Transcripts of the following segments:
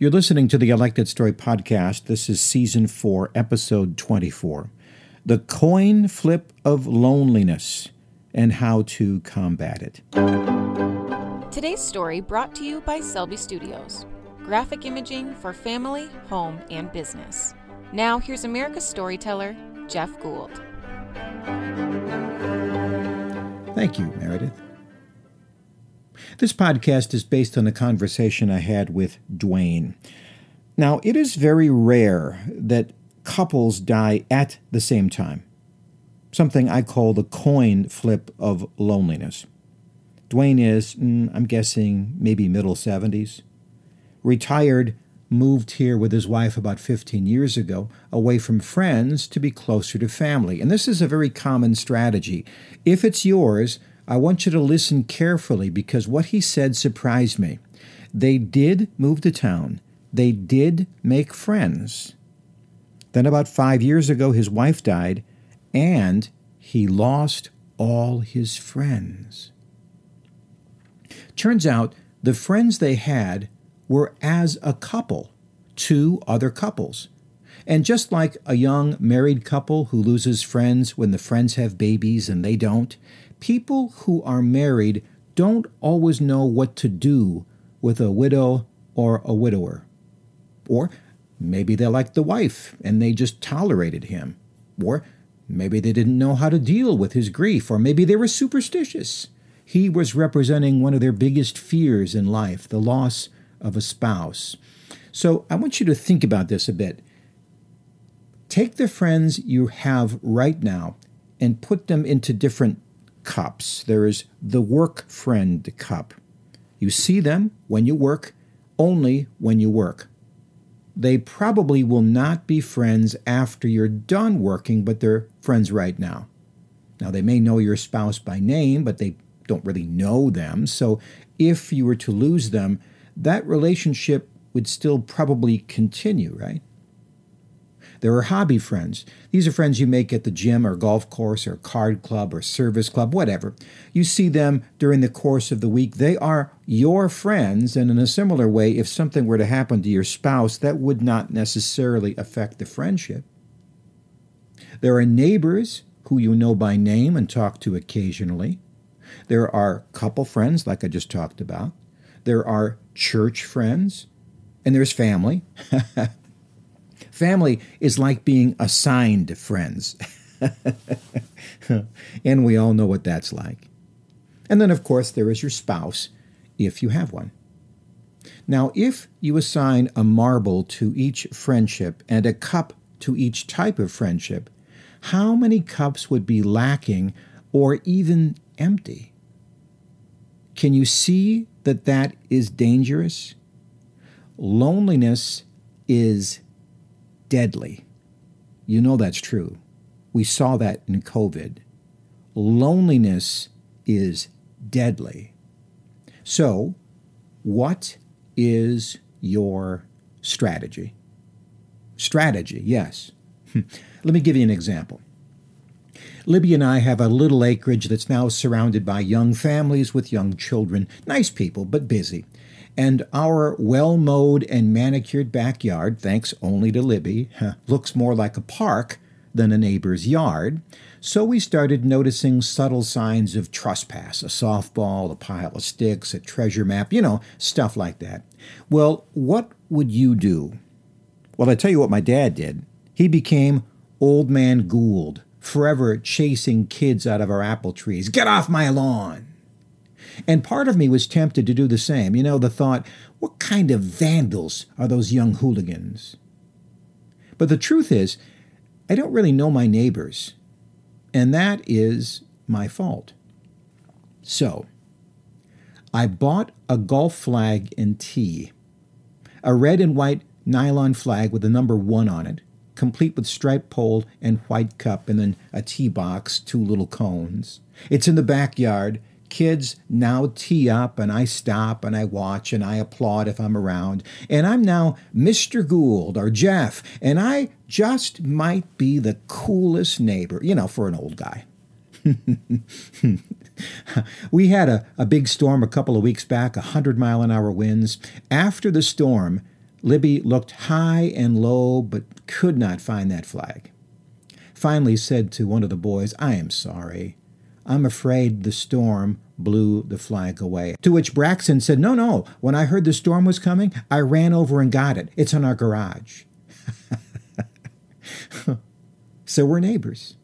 You're listening to the I Like That Story podcast. This is season four, episode 24 The Coin Flip of Loneliness and How to Combat It. Today's story brought to you by Selby Studios, graphic imaging for family, home, and business. Now, here's America's storyteller, Jeff Gould. Thank you, Meredith. This podcast is based on a conversation I had with Dwayne. Now, it is very rare that couples die at the same time, something I call the coin flip of loneliness. Dwayne is, mm, I'm guessing, maybe middle 70s. Retired, moved here with his wife about 15 years ago, away from friends to be closer to family. And this is a very common strategy. If it's yours, I want you to listen carefully because what he said surprised me. They did move to town, they did make friends. Then, about five years ago, his wife died, and he lost all his friends. Turns out the friends they had were as a couple, two other couples. And just like a young married couple who loses friends when the friends have babies and they don't, people who are married don't always know what to do with a widow or a widower. Or maybe they liked the wife and they just tolerated him. Or maybe they didn't know how to deal with his grief. Or maybe they were superstitious. He was representing one of their biggest fears in life the loss of a spouse. So I want you to think about this a bit. Take the friends you have right now and put them into different cups. There is the work friend cup. You see them when you work, only when you work. They probably will not be friends after you're done working, but they're friends right now. Now, they may know your spouse by name, but they don't really know them. So, if you were to lose them, that relationship would still probably continue, right? There are hobby friends. These are friends you make at the gym or golf course or card club or service club, whatever. You see them during the course of the week. They are your friends, and in a similar way, if something were to happen to your spouse, that would not necessarily affect the friendship. There are neighbors who you know by name and talk to occasionally. There are couple friends, like I just talked about. There are church friends. And there's family. Family is like being assigned friends. and we all know what that's like. And then, of course, there is your spouse, if you have one. Now, if you assign a marble to each friendship and a cup to each type of friendship, how many cups would be lacking or even empty? Can you see that that is dangerous? Loneliness is deadly. You know that's true. We saw that in COVID. Loneliness is deadly. So, what is your strategy? Strategy, yes. Let me give you an example. Libby and I have a little acreage that's now surrounded by young families with young children. Nice people, but busy and our well mowed and manicured backyard, thanks only to Libby, looks more like a park than a neighbor's yard. So we started noticing subtle signs of trespass a softball, a pile of sticks, a treasure map, you know, stuff like that. Well, what would you do? Well, I tell you what my dad did. He became Old Man Gould, forever chasing kids out of our apple trees. Get off my lawn! And part of me was tempted to do the same. You know, the thought, what kind of vandals are those young hooligans? But the truth is, I don't really know my neighbors, and that is my fault. So, I bought a golf flag and tee, a red and white nylon flag with the number one on it, complete with striped pole and white cup, and then a tee box, two little cones. It's in the backyard, kids now tee up and I stop and I watch and I applaud if I'm around. And I'm now Mr. Gould or Jeff, and I just might be the coolest neighbor, you know, for an old guy. we had a, a big storm a couple of weeks back, 100 mile an hour winds. After the storm, Libby looked high and low, but could not find that flag. Finally said to one of the boys, I am sorry. I'm afraid the storm blew the flag away. To which Braxton said, No, no. When I heard the storm was coming, I ran over and got it. It's in our garage. so we're neighbors.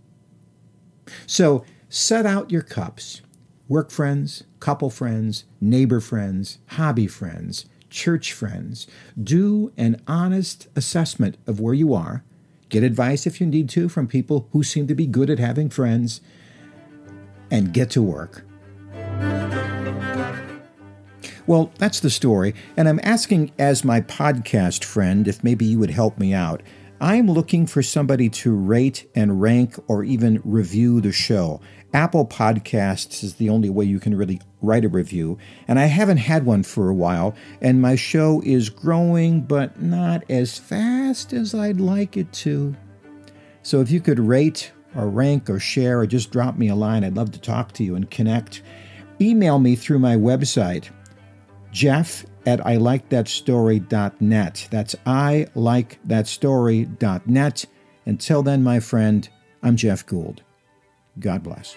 So set out your cups work friends, couple friends, neighbor friends, hobby friends, church friends. Do an honest assessment of where you are. Get advice if you need to from people who seem to be good at having friends. And get to work. Well, that's the story, and I'm asking as my podcast friend if maybe you would help me out. I'm looking for somebody to rate and rank or even review the show. Apple Podcasts is the only way you can really write a review, and I haven't had one for a while, and my show is growing, but not as fast as I'd like it to. So if you could rate or rank or share or just drop me a line, I'd love to talk to you and connect. Email me through my website, jeff at ilikethatstory.net. That's ilikethatstory.net. Until then, my friend, I'm Jeff Gould. God bless.